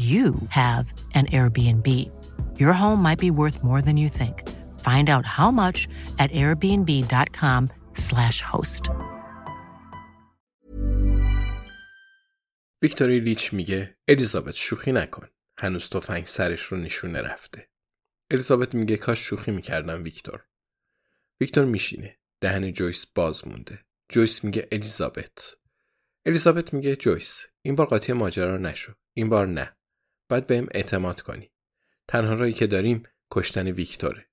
you have an Airbnb. Your home might be worth more than you think. Find out how much at airbnb.com/slash host. ویکتوری لیچ میگه الیزابت شوخی نکن. هنوز تفنگ سرش رو نشونه رفته. الیزابت میگه کاش شوخی می‌کردم ویکتور. ویکتور میشینه. دهن جویس باز مونده. جویس میگه الیزابت. الیزابت میگه جویس این بار قاطی ماجرا نشو. این بار نه. باید بهم اعتماد کنی. تنها راهی که داریم کشتن ویکتوره.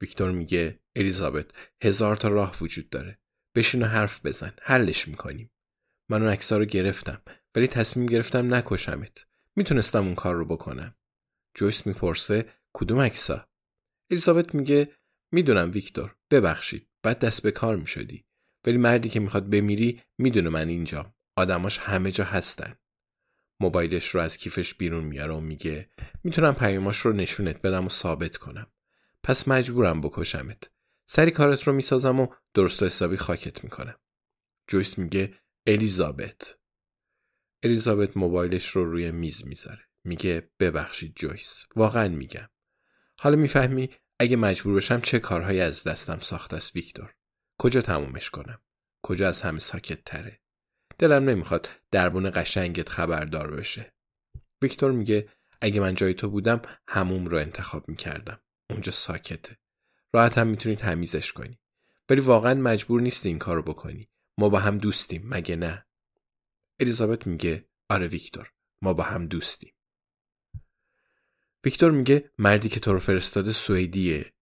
ویکتور میگه الیزابت هزار تا راه وجود داره. بشین و حرف بزن. حلش می‌کنیم. من اون عکس‌ها رو گرفتم ولی تصمیم گرفتم نکشمت. می‌تونستم اون کار رو بکنم. جویس می‌پرسه کدوم عکسا؟ الیزابت میگه می‌دونم ویکتور ببخشید بعد دست به کار می‌شدی ولی مردی که می‌خواد بمیری می‌دونه من اینجام آدماش همه جا هستن موبایلش رو از کیفش بیرون میاره و میگه می‌تونم پیاماش رو نشونت بدم و ثابت کنم. پس مجبورم بکشمت. سری کارت رو می‌سازم و درست و حسابی خاکت می‌کنم. جویس میگه الیزابت. الیزابت موبایلش رو روی میز می‌ذاره. میگه ببخشید جویس. واقعا میگم. حالا می‌فهمی اگه مجبور بشم چه کارهایی از دستم ساخته است ویکتور. کجا تمومش کنم؟ کجا از همه ساکت تره؟ دلم نمی‌خواد دربون قشنگت خبردار بشه. ویکتور میگه اگه من جای تو بودم هموم رو انتخاب می‌کردم. اونجا ساکته. راحت هم می‌تونی تمیزش کنی. ولی واقعا مجبور نیستی این کارو بکنی. ما با هم دوستیم مگه نه؟ الیزابت میگه آره ویکتور ما با هم دوستیم. ویکتور میگه مردی که تو رو فرستاده سوئدیه.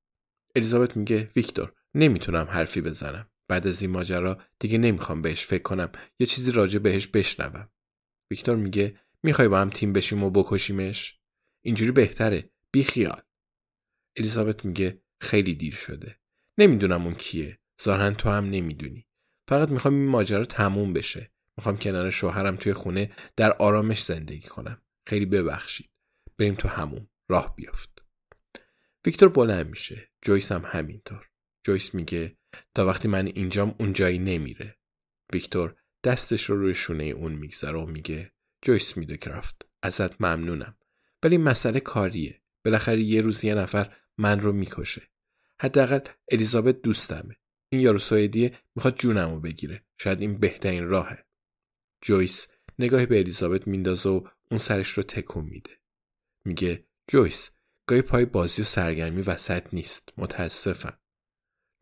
الیزابت میگه ویکتور نمی‌تونم حرفی بزنم. بعد از این ماجرا دیگه نمی‌خوام بهش فکر کنم. یه چیزی راجع بهش بشنوم. ویکتور میگه می‌خوای با هم تیم بشیم و بکشیمش؟ اینجوری بهتره. بی خیال. الیزابت میگه خیلی دیر شده. نمی‌دونم اون کیه. ظاهرا تو هم نمی‌دونی. فقط می‌خوام این ماجرا تموم بشه. می‌خوام کنار شوهرم توی خونه در آرامش زندگی کنم. خیلی ببخشید. بریم تو همون راه بیافت. ویکتور بلند میشه. جویس هم همینطور. جویس میگه تا وقتی من اینجام اون جایی نمیره. ویکتور دستش رو روی شونه اون میگذره و میگه جویس میدوکرافت ازت ممنونم. ولی مسئله کاریه. بالاخره یه روز یه نفر من رو می‌کشه. حداقل الیزابت دوستمه. این یارو سوئدیه می‌خواد جونمو بگیره. شاید این بهترین راهه. جویس نگاهی به الیزابت میندازه و اون سرش رو تکون میده. میگه جویس گاهی پای بازی و سرگرمی وسط نیست. متاسفم.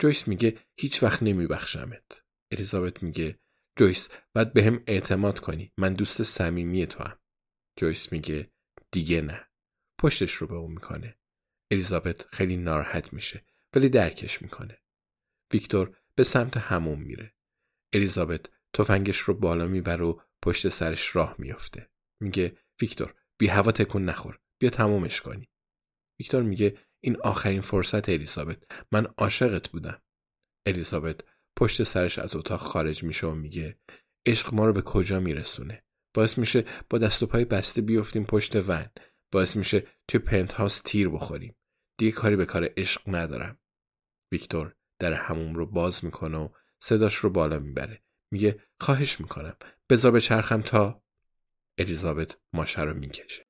جویس میگه هیچ وقت نمیبخشمت. الیزابت میگه جویس باید به هم اعتماد کنی. من دوست صمیمی تو هم جویس میگه دیگه نه. پشتش رو به اون می‌کنه. الیزابت خیلی ناراحت میشه ولی درکش می‌کنه. ویکتور به سمت همون میره. الیزابت تفنگش رو بالا می‌بره و پشت سرش راه میافته. میگه ویکتور بی هوا تکون نخور. بیا تمومش کنی. ویکتور میگه این آخرین فرصت الیزابت. من عاشقت بودم. الیزابت پشت سرش از اتاق خارج میشه و میگه عشق ما رو به کجا میرسونه؟ باعث میشه با دست و پای بسته بیفتیم پشت ون. باعث میشه توی پنت هاوس تیر بخوریم. دیگه کاری به کار عشق ندارم. ویکتور در هموم رو باز می‌کنه و صداش رو بالا می‌بره. میگه خواهش می‌کنم. بذار به چرخم تا الیزابت ماشه رو می‌کشه.